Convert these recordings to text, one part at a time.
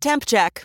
Temp check.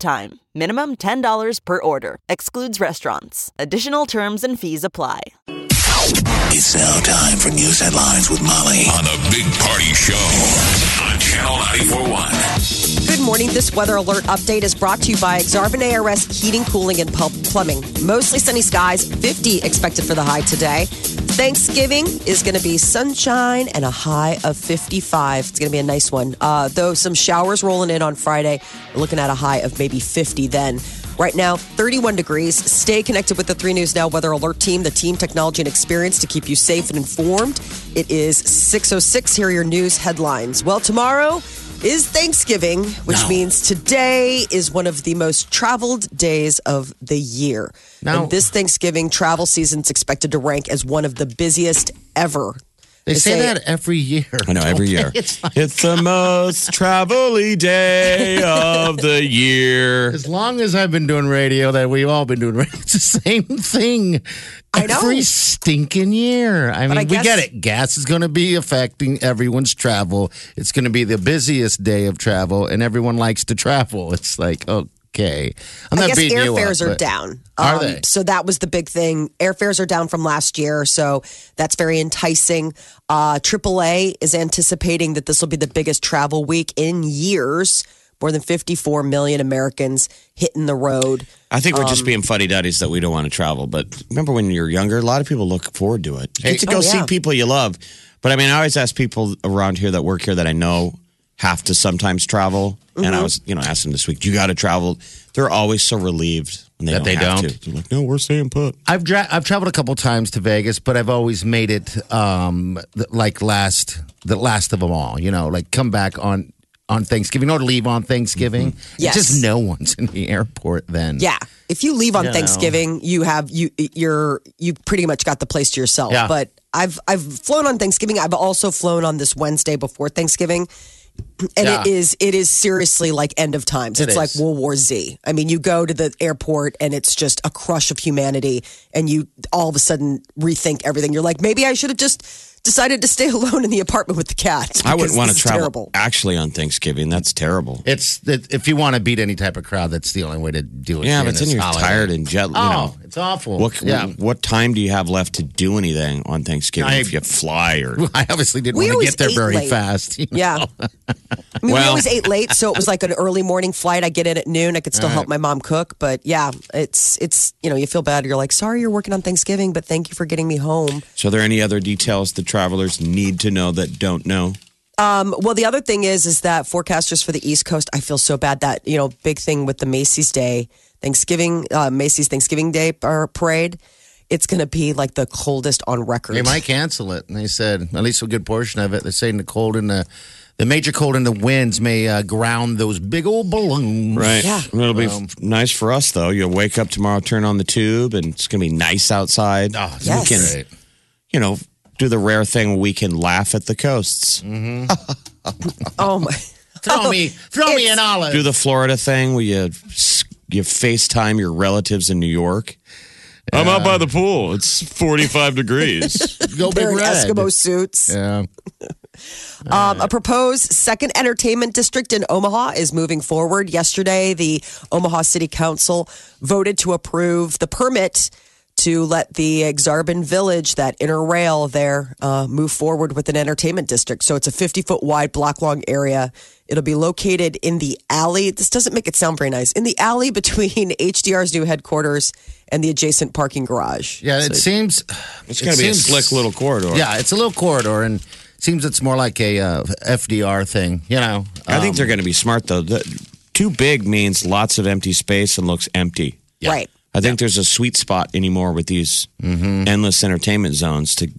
time. Minimum $10 per order. Excludes restaurants. Additional terms and fees apply. It's now time for news headlines with Molly on the Big Party Show on Channel 941. Morning. This weather alert update is brought to you by Aksarben ARS Heating, Cooling, and Plumbing. Mostly sunny skies, 50 expected for the high today. Thanksgiving is going to be sunshine and a high of 55. It's going to be a nice one. Uh, though some showers rolling in on Friday, looking at a high of maybe 50 then. Right now, 31 degrees. Stay connected with the 3 News Now Weather Alert team, the team, technology, and experience to keep you safe and informed. It is 6.06. Here are your news headlines. Well, tomorrow is Thanksgiving, which No. means today is one of the most traveled days of the year. And this Thanksgiving travel season is expected to rank as one of the busiest ever. They They say, say- that every year. I know every year. It's like- It's the most travel-y day of the year. As long as I've been doing radio, that we've all been doing radio, it's the same thing. I know. Every stinking year. I mean, I we get it. Gas is going to be affecting everyone's travel. It's going to be the busiest day of travel, and everyone likes to travel. It's like, oh, okay. I'm I guess airfares are down. Are Um, they? So that was the big thing. Airfares are down from last year, so that's very enticing. Uh, AAA is anticipating that this will be the biggest travel week in years. More than 54 million Americans hitting the road. I think we're Um, just being funny duddies that we don't want to travel. But remember when you're younger, a lot of people look forward to it. You get to go Oh, see people you love. But I mean, I always ask people around here that work here that I know have to sometimes travel. And Mm-hmm. I was, you know, asking them this week, you got to travel. They're always so relieved when they That don't they have don't? to. They're like, no, we're staying put. I've dra- I've traveled a couple times to Vegas, but I've always made it um, th- like last the last of them all. You know, like come back on on Thanksgiving or leave on Thanksgiving. Yes. Just no one's in the airport then. Yeah. If you leave on You know. Thanksgiving, you have you you're you pretty much got the place to yourself. Yeah. But I've I've flown on Thanksgiving. I've also flown on this Wednesday before Thanksgiving. And Yeah. it is it is seriously like end of times. It it's like. World War Z. I mean, you go to the airport and it's just a crush of humanity and you all of a sudden rethink everything. You're like, maybe I should have just decided to stay alone in the apartment with the cat. I wouldn't want to this is travel Terrible. actually on Thanksgiving. That's terrible. It's it, if you want to beat any type of crowd, that's the only way to do it. Yeah, during but then this you're holiday. tired and jet. You Oh, know, it's awful. what yeah. what time do you have left to do anything on Thanksgiving I- if you fly or? I obviously didn't We want to always get there ate very late. fast. you know? Yeah. I mean, we always ate late, so it was like an early morning flight. I get in at noon. I could still help my mom cook, but yeah, it's it's you know you feel bad. You're like, sorry, you're working on Thanksgiving, but thank you for getting me home. So, are there any other details the travelers need to know that don't know? Um, well, the other thing is, is that forecasters for the East Coast, I feel so bad that you know big thing with the Macy's Day Thanksgiving, uh, Macy's Thanksgiving Day par- parade. It's going to be like the coldest on record. They might cancel it. And they said at least a good portion of it. They're saying the cold and the the major cold and the winds may uh, ground those big old balloons. Right. Yeah. It'll be f- nice for us though. You'll wake up tomorrow, turn on the tube, and it's gonna be nice outside. Oh, Yes. We can, great. you know, do the rare thing we can laugh at the coasts. oh my! Throw me, throw me an olive. Do the Florida thing where you s- you FaceTime your relatives in New York. I'm out by the pool. It's 45 degrees. Go big They're in red. Eskimo suits. Yeah. Um, a proposed second entertainment district in Omaha is moving forward. Yesterday, the Omaha City Council voted to approve the permit to let the Aksarben Village, that inner rail there, uh, move forward with an entertainment district. So it's a 50 foot wide block long area. It'll be located in the alley. This doesn't make it sound very nice. In the alley between HDR's new headquarters and the adjacent parking garage. Yeah, it seems It's going to be a slick little corridor. Yeah, it's a little corridor, and seems it's more like a uh, FDR thing. You know, I think Um, they're going to be smart though. The, too big means lots of empty space and looks empty. Right. I think there's a sweet spot anymore with these endless entertainment zones to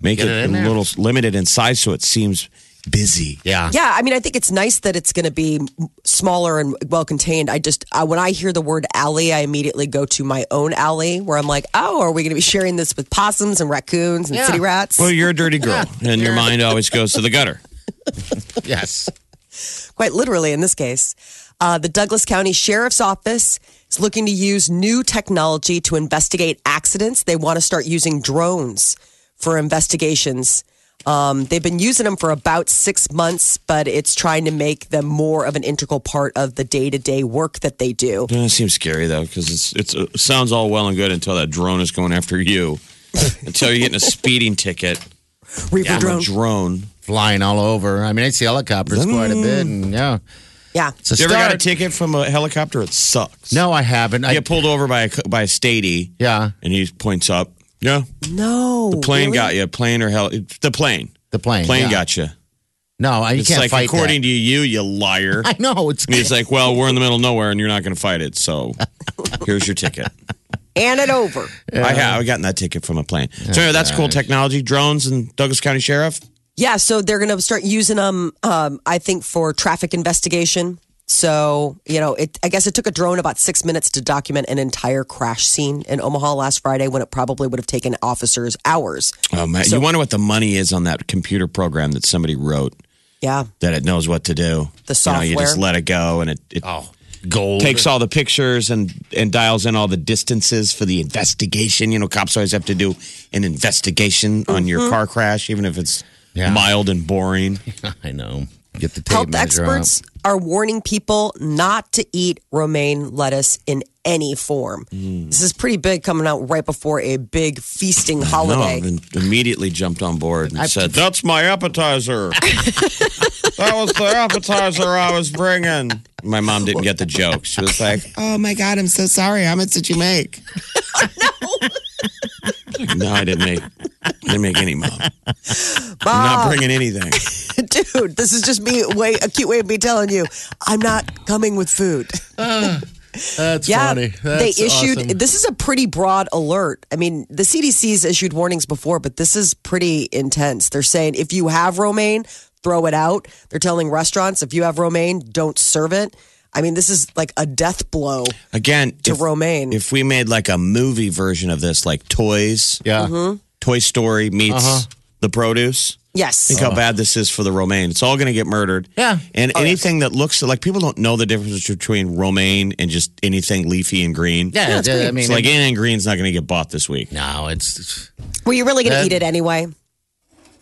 make Get it, it a little limited in size so it seems busy. Yeah. Yeah, I mean, I think it's nice that it's going to be smaller and well contained. I just, uh, when I hear the word alley, I immediately go to my own alley where I'm like, oh, are we going to be sharing this with possums and raccoons and Yeah. city rats? Well, you're a dirty girl, and your mind always goes to the gutter. Yes. Quite literally in this case. Uh, the Douglas County Sheriff's Office is looking to use new technology to investigate accidents. They want to start using drones for investigations. Um, they've been using them for about six months, but it's trying to make them more of an integral part of the day to day work that they do. Yeah, It seems scary though, because it's it's it sounds all well and good until that drone is going after you, until you're getting a speeding ticket. Reaper from drone. a drone. Flying all over. I mean, I see helicopters quite a bit. And yeah. Yeah. It's a You ever got a ticket from a helicopter? It sucks. No, I haven't. You I, get pulled over by a by a statey, yeah. and he points up. Yeah, No. the plane really? got you. Plane or hell? The plane. The plane. Plane yeah. got you. No, I- you It's can't like fight according that. to you, you liar. I know. It's And he's like, "Well, we're in the middle of nowhere, and you're not going to fight it. So here's your ticket." And it over. I have. I gotten that ticket from a plane. So oh, anyway, that's cool technology. Drones and Douglas County Sheriff. Yeah, so they're going to start using them, um, I think, for traffic investigation. So, you know, it, I guess it took a drone about six minutes to document an entire crash scene in Omaha last Friday when it probably would have taken officers hours. Oh man, So- you wonder what the money is on that computer program that somebody wrote Yeah. that it knows what to do. The You, know, you just let it go, and it, it oh, gold. takes all the pictures and and dials in all the distances for the investigation. You know, cops always have to do an investigation on Mm-hmm. your car crash, even if it's Yeah. mild and boring. I know. Get the tape Health measure out. experts are warning people not to eat romaine lettuce in any form. Mm. This is pretty big coming out right before a big feasting No, holiday. and immediately jumped on board and said, "That's my appetizer. that was the appetizer I was bringing." My mom didn't get the joke. She was like, "Oh my god, I'm so sorry. How much did you make?" Like, no, I didn't make. I didn't make any, mom. I'm not bringing anything. Dude, this is just me way a cute way of me telling you I'm not coming with food. That's Yeah, funny. they issued. awesome. This is a pretty broad alert. I mean, the CDC's issued warnings before, but this is pretty intense. They're saying if you have romaine, throw it out. They're telling restaurants if you have romaine, don't serve it. I mean, this is like a death blow Again, to if, romaine. if we made like a movie version of this, like Toys, Yeah. Mm-hmm. Toy Story meets Uh-huh. the produce. yes, Think how bad this is for the romaine. It's all going to get murdered. Yeah. And anything that looks like people don't know the difference between romaine and just anything leafy and green. Yeah, I mean, It's like anything green's not going to get bought this week. no, it's were you really going to That- eat it anyway?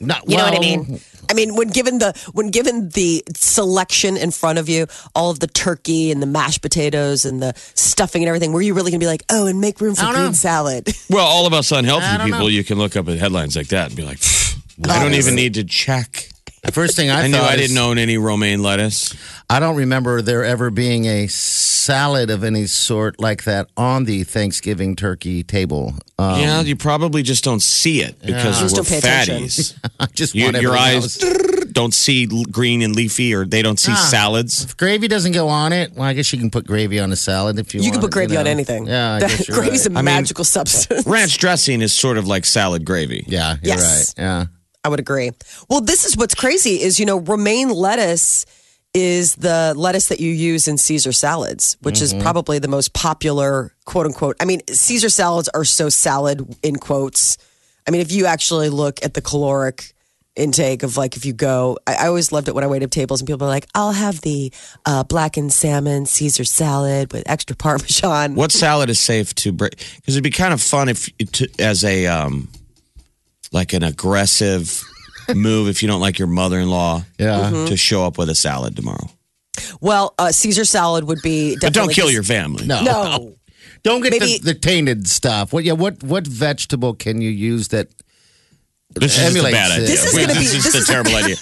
not. You know what I well, mean? I mean, when given the when given the selection in front of you, all of the turkey and the mashed potatoes and the stuffing and everything, were you really going to be like, oh, and make room for I green know. salad? Well, all of us unhealthy people, know. you can look up at headlines like that and be like, oh, I don't even need to check. The first thing I, I, knew I didn't own any romaine lettuce. I don't remember there ever being a salad of any sort like that on the Thanksgiving turkey table. Um, yeah, you probably just don't see it because Just we're don't pay attention. fatties. I just You, want your eyes else. don't see green and leafy, or they don't see Ah. salads. If gravy doesn't go on it, well, I guess you can put gravy on a salad if you, You can put gravy you on anything. Yeah, I That- guess you're gravy's right. a I mean- magical substance. Ranch dressing is sort of like salad gravy. Yeah, you're Yes. right. Yeah. I would agree. Well, this is what's crazy is you know romaine lettuce is the lettuce that you use in Caesar salads, which is probably the most popular quote unquote. I mean, Caesar salads are so salad in quotes. I mean, if you actually look at the caloric intake of like if you go, I, I always loved it when I waited tables and people are like, "I'll have the uh, blackened salmon Caesar salad with extra parmesan." What salad is safe to break? Because it'd be kind of fun if to, as a um, like an aggressive move if you don't like your mother-in-law Yeah. Mm-hmm. to show up with a salad tomorrow. Well, uh, Caesar salad would be But don't definitely kill your family. No. No. Don't get Maybe- the, the tainted stuff. What? Yeah. What? What vegetable can you use that? This is just a emulates bad it. idea. This is Wait, gonna be- this is this just a terrible idea.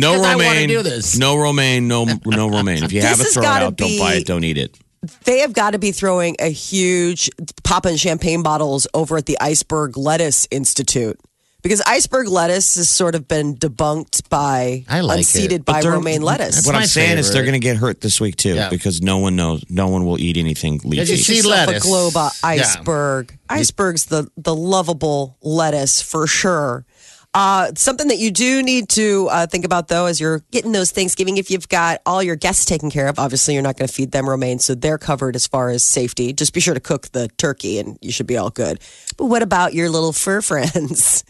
No Because I wanna romaine. do this. No romaine. No no romaine. If you have it, has throw it gotta out. Don't buy be- it. Don't eat it. they have got to be throwing a huge popping champagne bottles over at the Iceberg Lettuce Institute because iceberg lettuce has sort of been debunked by I like unseeded it. by romaine lettuce. What I'm saying is they're going to get hurt this week too Yeah. because no one knows. No one will eat anything Did you see lettuce. a globe uh, Yeah. iceberg. Iceberg's the the lovable lettuce for sure. Uh, something that you do need to uh, think about, though, as you're getting those Thanksgiving, if you've got all your guests taken care of, obviously you're not going to feed them romaine, so they're covered as far as safety. Just be sure to cook the turkey, and you should be all good. But what about your little fur friends?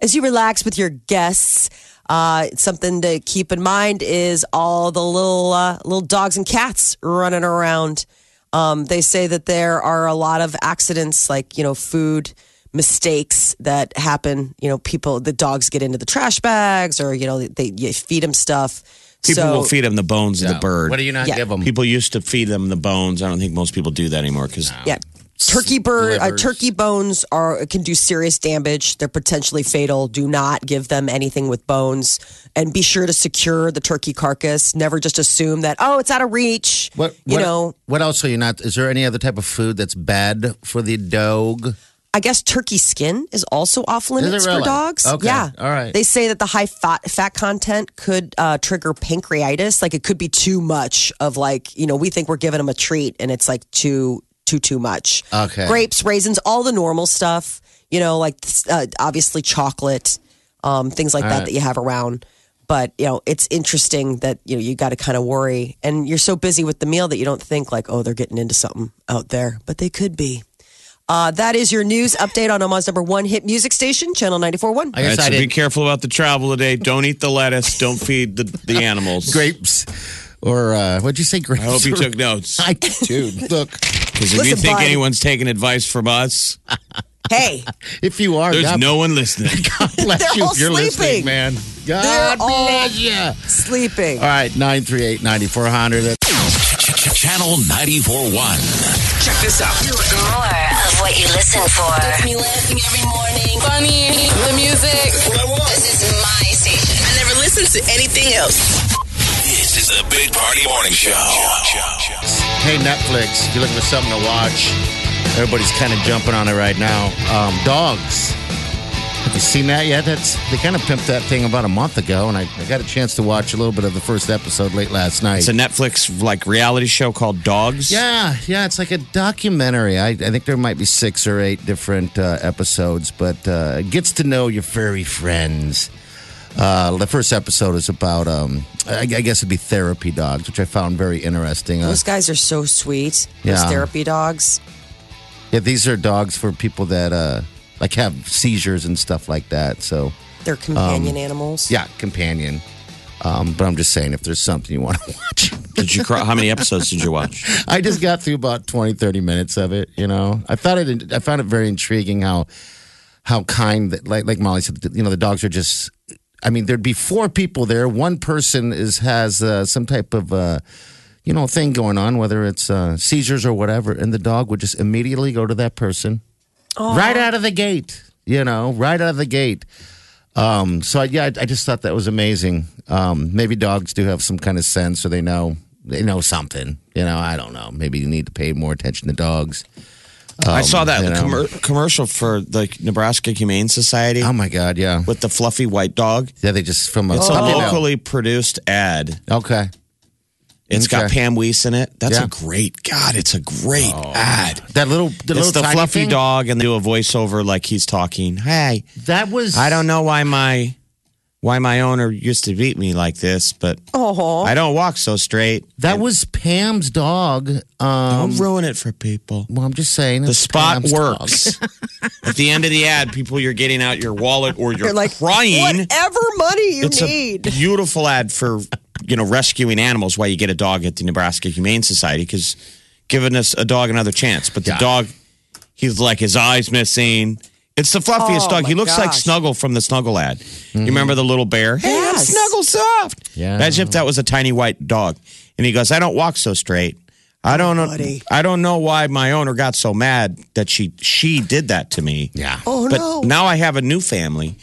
As you relax with your guests, uh, something to keep in mind is all the little uh, little dogs and cats running around. Um, they say that there are a lot of accidents, like you know, food mistakes that happen. You know, people, the dogs get into the trash bags, or you know, they you feed them stuff. People So- will feed them the bones of the bird. What do you not Yeah. give them? People used to feed them the bones. I don't think most people do that anymore because Yeah. Turkey bird, uh, turkey bones are can do serious damage. They're potentially fatal. Do not give them anything with bones, and be sure to secure the turkey carcass. Never just assume that oh, it's out of reach. What you what, know? What else are you not? Is there any other type of food that's bad for the dog? I guess turkey skin is also off limits really? for dogs. Okay. Yeah. All right. They say that the high fat fat content could uh, trigger pancreatitis. Like it could be too much of like you know we think we're giving them a treat and it's like too too too much. Okay. Grapes, raisins, all the normal stuff. You know, like uh, obviously chocolate, um, things like that right. that you have around. But you know, it's interesting that you know you got to kind of worry, and you're so busy with the meal that you don't think like, oh, they're getting into something out there, but they could be. Uh, that is your news update on Omaha's number one hit music station, Channel 94.1. I All guess right, I so be did careful about the travel today. Don't eat the lettuce. Don't feed the, the animals. grapes, or uh, what'd you say? Grapes. I hope you or- took notes. I dude, look. Because if you Listen, think bud. anyone's taking advice from us, Hey, If you are, there's God, no one listening. God bless They're you. all if you're listening, sleeping. man. They're God all- bless you. sleeping. All right, nine three eight ninety four hundred. Channel 94.1. Check this out. More of what you listen for. Gets me laughing every morning. Funny, the music. This is my station. I never listen to anything else. This is the Big Party Morning Show. Hey, Netflix, if you're looking for something to watch, everybody's kind of jumping on it right now. Um, dogs. Have you seen that yet? That's they kind of pimped that thing about a month ago, and I, I got a chance to watch a little bit of the first episode late last night. It's a Netflix like reality show called Dogs. Yeah, yeah, it's like a documentary. I, I think there might be six or eight different uh, episodes, but uh, it gets to know your furry friends. Uh, the first episode is about, um, I, I guess it'd be therapy dogs, which I found very interesting. Uh, Those guys are so sweet. Those Yeah. therapy dogs. yeah, these are dogs for people that uh, like have seizures and stuff like that. So, They're companion animals. Um, yeah, companion. Um, but I'm just saying, if there's something you want to watch, Did you cry? How many episodes did you watch? I just got through about 20, 30 minutes of it. You know, I thought it. I found it very intriguing how how kind that like like Molly said. You know, the dogs are just. I mean, there'd be four people there. One person is has uh, some type of. Uh, you know, thing going on, whether it's uh, seizures or whatever, and the dog would just immediately go to that person, right out of the gate. You know, right out of the gate. Um, so I, yeah, I, I just thought that was amazing. Um, maybe dogs do have some kind of sense, or they know they know something. You know, I don't know. Maybe you need to pay more attention to dogs. I saw that you know. commer- commercial for the Nebraska Humane Society Oh my god, yeah, with the fluffy white dog. yeah. They just from a It's a locally produced ad. Okay, It's got Pam Weiss in it. That's Yeah. a great God. It's a great ad. that little the little the tiny fluffy thing? dog, and they do a voiceover like he's talking. Hey, That was I don't know why my why my owner used to beat me like this, but Oh, I don't walk so straight. That was Pam's dog. Um, Don't ruin it for people. well, I'm just saying The it's spot Pam's dog. works. At the end of the ad, people, you're getting out your wallet or you're, you're like crying. whatever money you It's need. a beautiful ad for you know rescuing animals. Why you get a dog at the Nebraska Humane Society because giving us a dog another chance. But the Yeah. dog, he's like his eyes missing. It's the fluffiest Oh, dog. He my looks like. Snuggle from the Snuggle ad. You mm-hmm. remember the little bear? Hey, I'm Snuggle Soft. Yeah. Imagine if that was a tiny white dog. And he goes, I don't walk so straight. I don't know. buddy. I don't know why my owner got so mad that she she did that to me. Yeah. oh But no. now I have a new family.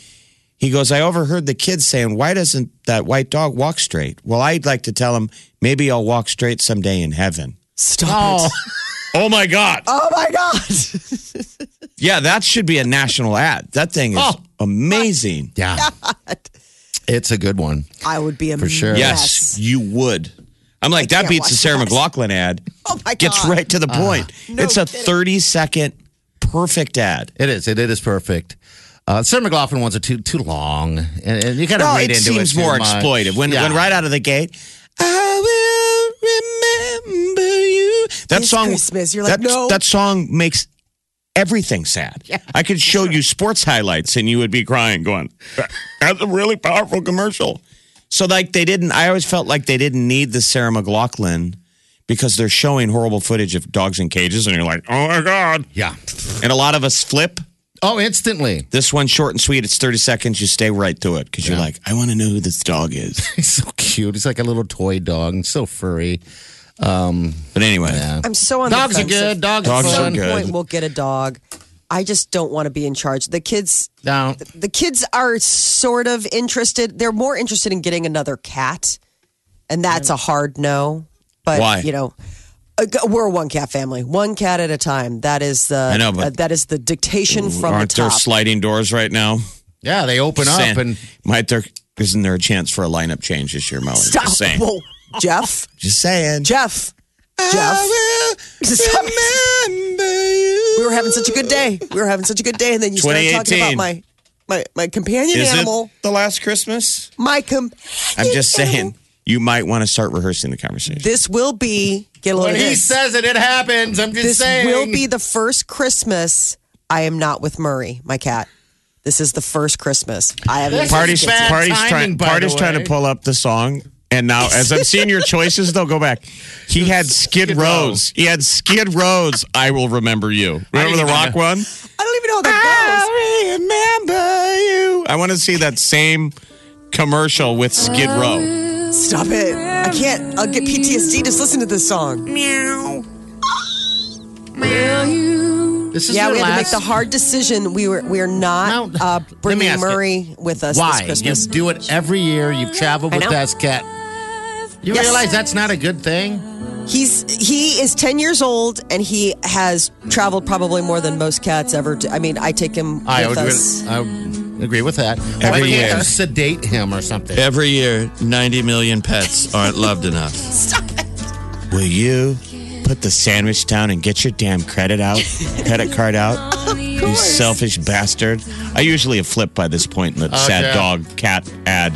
He goes, I overheard the kids saying, Why doesn't that white dog walk straight? Well, I'd like to tell him, maybe I'll walk straight someday in heaven. Stop oh. it. Oh my God. Oh my god. Yeah, that should be a national ad. That thing is Oh. amazing. Yeah, it's a good one. I would be a For sure. Yes, you would. I'm like, that beats the Sarah that. McLachlan ad. Oh my God. Gets right to the uh-huh. point. No it's a kidding. 30 second perfect ad. It is. It, it is perfect. Uh, Sarah McLachlan ones are too too long, and, and you kind of No, read it into seems it. too more much. exploitive. When Yeah. when right out of the gate, I will remember you. That It's song, Christmas. You're like, that, no. that song makes everything sad. Yeah. I could show you sports highlights, and you would be crying, going, "That's a really powerful commercial." So, like, they didn't. I always felt like they didn't need the Sarah McLachlan because they're showing horrible footage of dogs in cages, and you're like, "Oh my god!" yeah. And a lot of us flip. Oh, instantly. This one's short and sweet. It's 30 seconds. You stay right to it because you're like, I want to know who this dog is. He's so cute. He's like a little toy dog. He's so furry. Um, but anyway, Yeah. I'm so on Dogs the are fence good. of- Dogs, Dogs are are At some fun. good. point, we'll get a dog. I just don't want to be in charge. The kids, No. the kids are sort of interested. They're more interested in getting another cat, and that's a hard no. But Why? you know, we're a one cat family, one cat at a time. That is the I know, but- uh, that is the dictation from aren't the there sliding doors right now? Yeah, they open up Saying, and might there isn't there a chance for a lineup change this year, Molly? Stop. Just saying. Whoa, Jeff, Just saying. Jeff, Jeff. Stop. We were having such a good day. We were having such a good day, and then you started talking about my my my companion Is animal. it the last Christmas? My com. I'm just saying you might want to start rehearsing the conversation. This will be get a load when he this. says it, it happens. I'm just this saying. This will be the first Christmas I am not with Murray, my cat. This is the first Christmas I have. This Party's bad party's timing, trying party's trying to pull up the song. And now, as I'm seeing your choices, though, go back. He had Skid, Skid Row. Rows. He had Skid Rows. I will remember you. Remember the rock know. one? I don't even know how that I remember you. I want to see that same commercial with Skid Row. Stop it! I can't. I'll get PTSD just listen to this song. Meow. This is Yeah, we had to make the hard decision. We were we are not Now, uh, bringing. Murray with us Why? this Christmas. You do it every year. You've traveled with that cat. You Yes. realize that's not a good thing? He's he is ten years old and he has traveled probably more than most cats ever. Do. I mean, I take him I with would us. I would agree with that. Every Why can't year. you sedate him or something? Every year, 90 million pets aren't loved enough. Stop it! Will you put the sandwich down and get your damn credit out, credit card out? You selfish bastard. I usually have flipped by this point in the oh, sad yeah. dog cat ad.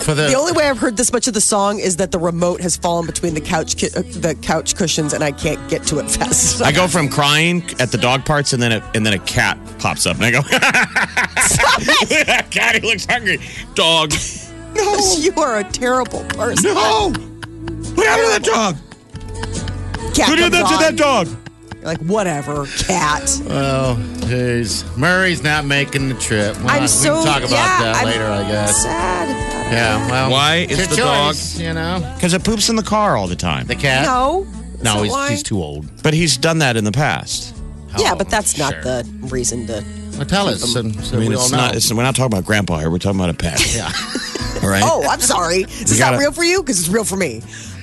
For the, The only way I've heard this much of the song is that the remote has fallen between the couch ki- uh, the couch cushions and I can't get to it fast. I go from crying at the dog parts and then a, and then a cat pops up and I go, Cat, he looks hungry. Dog. no, you are a terrible person. No. What happened to that dog? Cat Who did that to on. that dog? You're like whatever, cat. oh, jeez. Murray's not making the trip. Well, I'm we so can talk about yeah, that I'm later, I guess. Sad. about. Yeah. Well, Why it's is your the dog- You know, Because it poops in the car all the time. the cat. No. no, he's why? he's too old. But he's done that in the past. Yeah, Oh, but that's not sure. the reason to. Well, tell us. So, so I mean, we all it's know. not. It's, we're not talking about grandpa here. We're talking about a pet. yeah. All right. Oh, I'm sorry. Is this gotta- not real for you? Because it's real for me.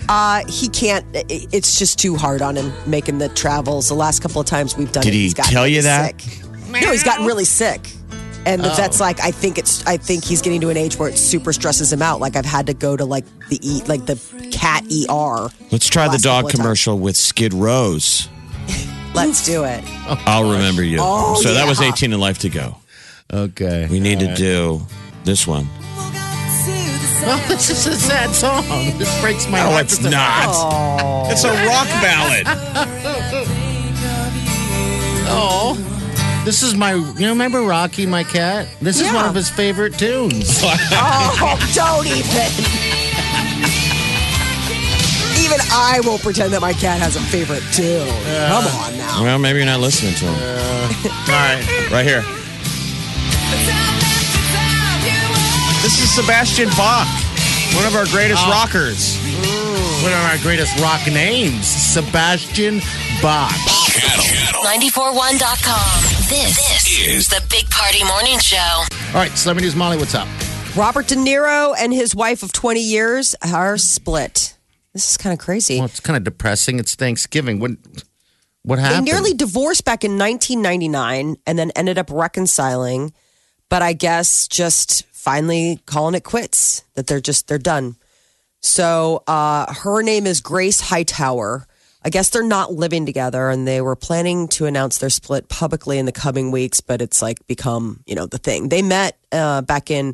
Uh, he can't. It's just too hard on him making the travels. The last couple of times we've done Did it, he he's gotten tell really you that? Sick. No, he's gotten really sick. And Oh. vet's like, I think it's. I think he's getting to an age where it super stresses him out. Like I've had to go to like the e, like the cat ER. Let's try the Last dog couple of times. commercial with Skid Rose. Let's do it. I'll remember you. Oh, so that was 18 and life to go. Okay. We need to do this one. Well, this is a sad song. This breaks my No, heart. it's not. It's a rock ballad. Oh. This is my. You remember Rocky, my cat? This is one of his favorite tunes. Oh, don't even. Even I won't pretend that my cat has a favorite too. Come on now. Well, maybe you're not listening to him. All right. Right here. This is Sebastian Bach, one of our greatest ah. rockers. One of our greatest rock names, Sebastian Bach. Channel 941.com. This, this is the Big Party Morning Show. All right, Celebrity News Molly, what's up? Robert De Niro and his wife of 20 years are split. This is kind of crazy. Well, it's kind of depressing. It's Thanksgiving. What, happened? They nearly divorced back in 1999 and then ended up reconciling, but I guess just finally calling it quits that they're just they're done. So uh, her name is Grace Hightower. I guess they're not living together and they were planning to announce their split publicly in the coming weeks, but it's like become, you know, the thing. They met uh, back in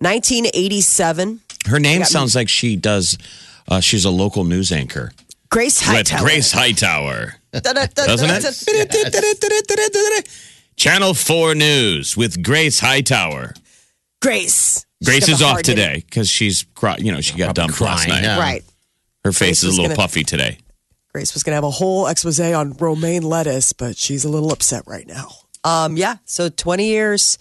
1987. Her name sounds like she does. Uh, she's a local news anchor. Grace With Hightower. Grace Hightower. Doesn't Doesn't it? Channel 4 News with Grace Hightower. Grace. Grace is off today because she's, cry- you know, she got Probably dumped last crying, night. yeah. Right. Her face Grace is a was little gonna- puffy today. Grace was going to have a whole expose on romaine lettuce, but she's a little upset right now. Um, yeah, so 20 years,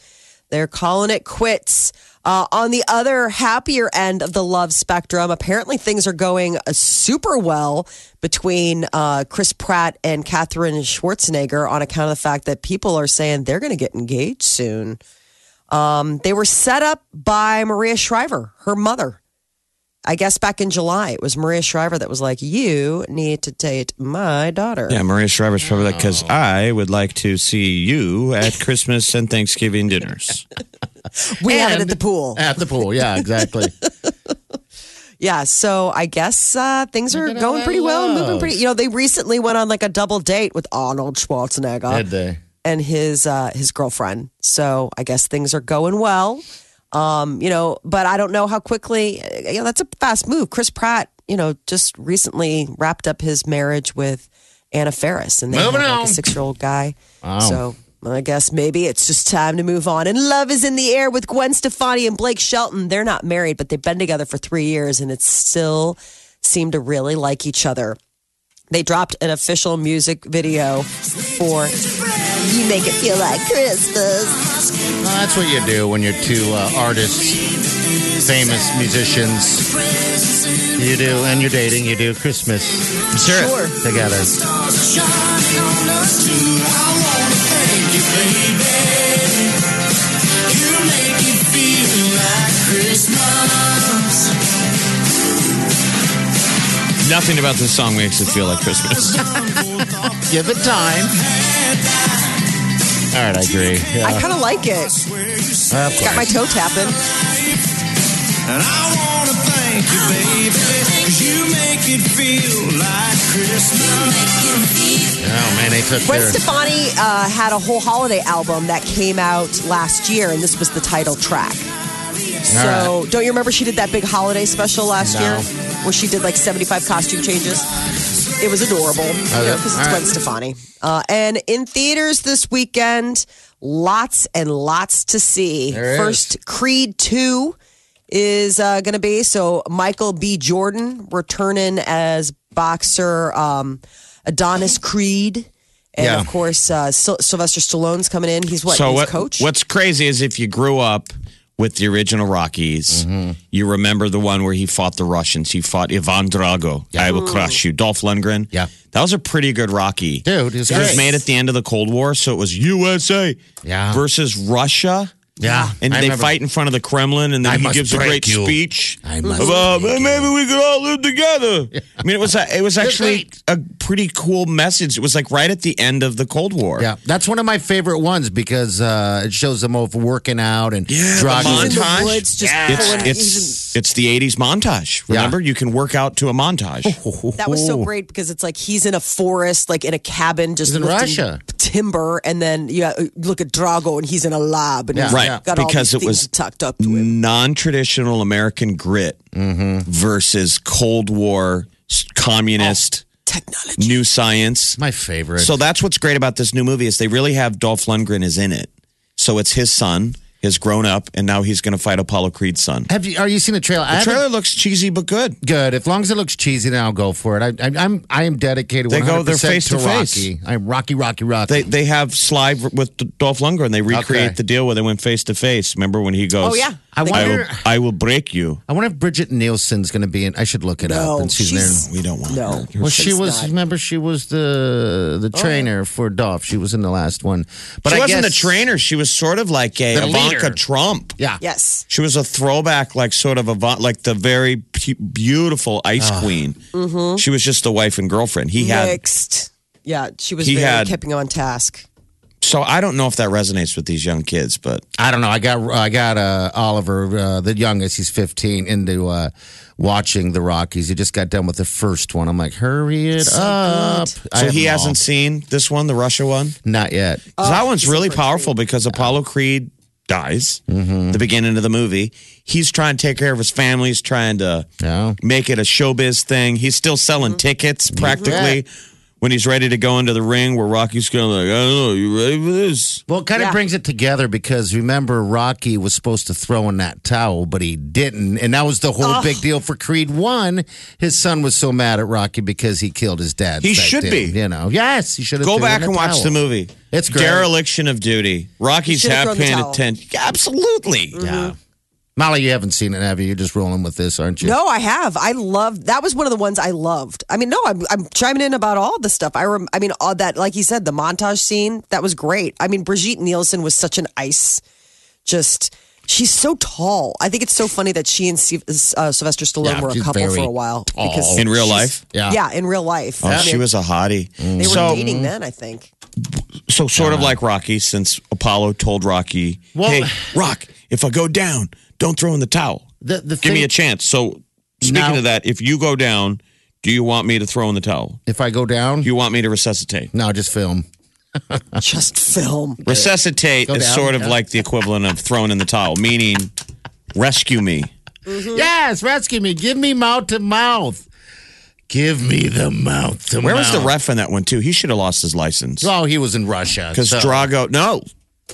they're calling it quits. Uh, on the other happier end of the love spectrum, apparently things are going uh, super well between uh, Chris Pratt and Katherine Schwarzenegger on account of the fact that people are saying they're going to get engaged soon. Um, they were set up by Maria Shriver, her mother. I guess back in July, it was Maria Shriver that was like, "You need to date my daughter." Yeah, Maria Shriver's probably like, because I would like to see you at Christmas and Thanksgiving dinners. we had it at the pool. At the pool, yeah, exactly. Yeah, so I guess uh, things are Look at all going that pretty well, moving pretty. You know, they recently went on like a double date with Arnold Schwarzenegger Did they? And his uh, his girlfriend. So I guess things are going well. Um, you know, but I don't know how quickly. You know, that's a fast move. Chris Pratt, you know, just recently wrapped up his marriage with Anna Faris, and they Moving have like a six year old guy. So. I guess maybe it's just time to move on. And love is in the air with Gwen Stefani and Blake Shelton. They're not married, but they've been together for three years and it still seem to really like each other. They dropped an official music video for You Make It Feel Like Christmas. Well, that's what you do when you're two uh, artists, famous musicians. You do, and you're dating. You do Christmas Sure. together. Nothing about this song makes it feel like Christmas. Give it time. All right, I agree. Yeah. I kind of like it. Of Got my toe tapping. And I wanna thank you, baby, cause you make it feel like Christmas. Oh man, they took Gwen their. Stefani uh, had a whole holiday album that came out last year, and this was the title track. So, don't you remember she did that big holiday special last No. year where she did like 75 costume changes? It was adorable because it's right. Gwen Stefani. Uh, and in theaters this weekend, lots and lots to see. There is. First, Creed 2 is uh, going to be. So, Michael B. Jordan returning as boxer um, Adonis Creed. And Yeah. of course, uh, Syl- Sylvester Stallone's coming in. He's what? so what, coach? what's crazy is if you grew up with the original Rockies, Mm-hmm. you remember the one where he fought the Russians. He fought Ivan Drago. I will crush you. Dolph Lundgren. Yeah. That was a pretty good Rocky. Dude, it was It was made at the end of the Cold War, so it was USA Yeah. versus Russia. Yeah, And I they remember. fight in front of the Kremlin, and then I he gives a great you. speech I must about break maybe you." we could all live together. I mean, it was a, it was actually a pretty cool message. It was like right at the end of the Cold War. Yeah, that's one of my favorite ones because uh, it shows them both working out and Yeah, the jogging. The montage. woods just It's pulling- it's it's the '80s montage. Remember, you can work out to a montage. That was so great because it's like he's in a forest, like in a cabin, just in Russia. timber, and then yeah, look at Drago, and he's in a lab, and Yeah. he's Right, got all because these it was tucked up to. Non-traditional American grit mm-hmm. versus Cold War s- communist oh, Technology. new science. My favorite. So that's what's great about this new movie is they really have Dolph Lundgren is in it. So it's his son, has grown up, and now he's going to fight Apollo Creed's son. have you? Are you seen the trailer? The haven't- trailer looks cheesy but good. Good. As long as it looks cheesy, then I'll go for it. I, I, I'm I am dedicated. They go- they're 100% face to face. Rocky. I'm Rocky, Rocky, Rocky. They they have Sly with Dolph Lundgren. And they recreate Okay. the deal where they went face to face. Remember when he goes? Oh, yeah. I I will. I will break you. I wonder if Bridget Nielsen's going to be in. I should look it up. No, And she's, she's- there. We don't want No. her. Well, she was. not. Remember, she was the the oh, trainer for Dolph. She was in the last one. But she I wasn't guess, a trainer. She was sort of like a The Ivanka leader. Trump. Yeah. Yes. She was a throwback, like sort of a like the very pu- beautiful Ice Ah. Queen. She was just the wife and girlfriend. He had Mixed. Yeah, she was He very had- keeping on task. So I don't know if that resonates with these young kids, but I don't know. I got I got uh, Oliver, uh, the youngest. He's 15, into uh, watching the Rockies. He just got done with the first one. I'm like, hurry it up. I so he hasn't seen this one, the Russia one. Not yet. 'Cause that one's really powerful because Apollo Creed dies Mm-hmm. the beginning of the movie. He's trying to take care of his family. He's trying to Yeah. make it a showbiz thing. He's still selling tickets practically when he's ready to go into the ring. Where Rocky's kind of like, I don't know, you ready for this? Well, it kind of Yeah. brings it together because remember, Rocky was supposed to throw in that towel, but he didn't. And that was the whole big deal for Creed 1. His son was so mad at Rocky because he killed his dad. He back should then, be. You know, yes, he should have Go threw back in and watch towel. the movie. It's great. dereliction of duty. Rocky's should've half thrown the paying towel. attention. Absolutely. Yeah. Mm-hmm. Molly, you haven't seen it, have you? You're just rolling with this, aren't you? No, I have. I love that was one of the ones I loved. I mean, no, I'm I'm chiming in about all the stuff. I rem, I mean, all that like you said, the montage scene that was great. I mean, Brigitte Nielsen was such an ice. Just she's so tall. I think it's so funny that she and Steve, uh, Sylvester Stallone Yeah, were a couple for a while tall. In real life? Yeah. Yeah, in real life. Oh, I she was a hottie. They were so, dating then, I think. so sort of like Rocky, since Apollo told Rocky, Well- "Hey, Rock, if I go down, don't throw in the towel. The, the Give me a chance." So, speaking Now- of that, if you go down, do you want me to throw in the towel? If I go down, Do you want me to resuscitate? no, just film. Just film. Resuscitate Go is down, sort of yeah. like the equivalent of throwing in the towel, meaning rescue me. Mm-hmm. Yes, rescue me. Give me mouth to mouth. Give me the mouth to Where mouth. was the ref in that one too? He should have lost his license Oh, he was in Russia. because so- Drago. No,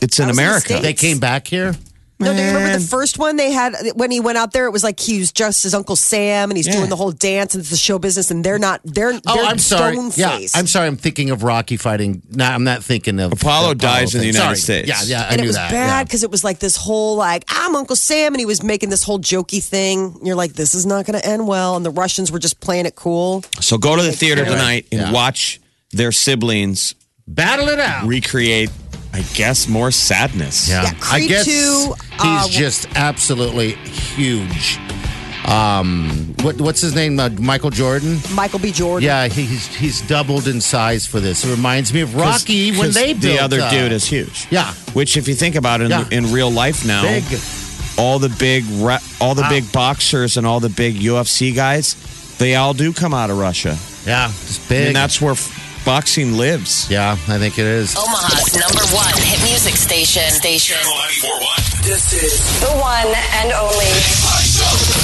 it's in That was in the America. They came back here. No, do you remember the first one they had when he went out there? It was like he was just his Uncle Sam, and he's Yeah. doing the whole dance, and it's the show business, and they're not. They're, Oh, they're I'm sorry. stone Yeah, faced. I'm sorry. I'm thinking of Rocky fighting. No, I'm not thinking of Apollo the dies in the thing. United Sorry. States. Yeah, yeah, I and knew it was that. bad yeah. because it was like this whole like I'm Uncle Sam, and he was making this whole jokey thing. You're like, this is not going to end well, and the Russians were just playing it cool. So go to the theater tonight and Yeah. watch their siblings Battle it out. recreate, I guess, more sadness. Yeah, Yeah, I guess two, he's uh, just absolutely huge. Um, what what's his name? Uh, Michael Jordan. Michael B. Jordan. Yeah, he's he's doubled in size for this. It reminds me of Rocky when 'cause they did. the other uh, dude is huge. Yeah. Which, if you think about it, in, Yeah. in real life now, big. all the big ra- all the big boxers and all the big UFC guys, they all do come out of Russia, Yeah, just big. and that's where f- boxing lives. yeah, I think it is. Omaha's number one hit music station. Station. Channel 941. This is The one and only.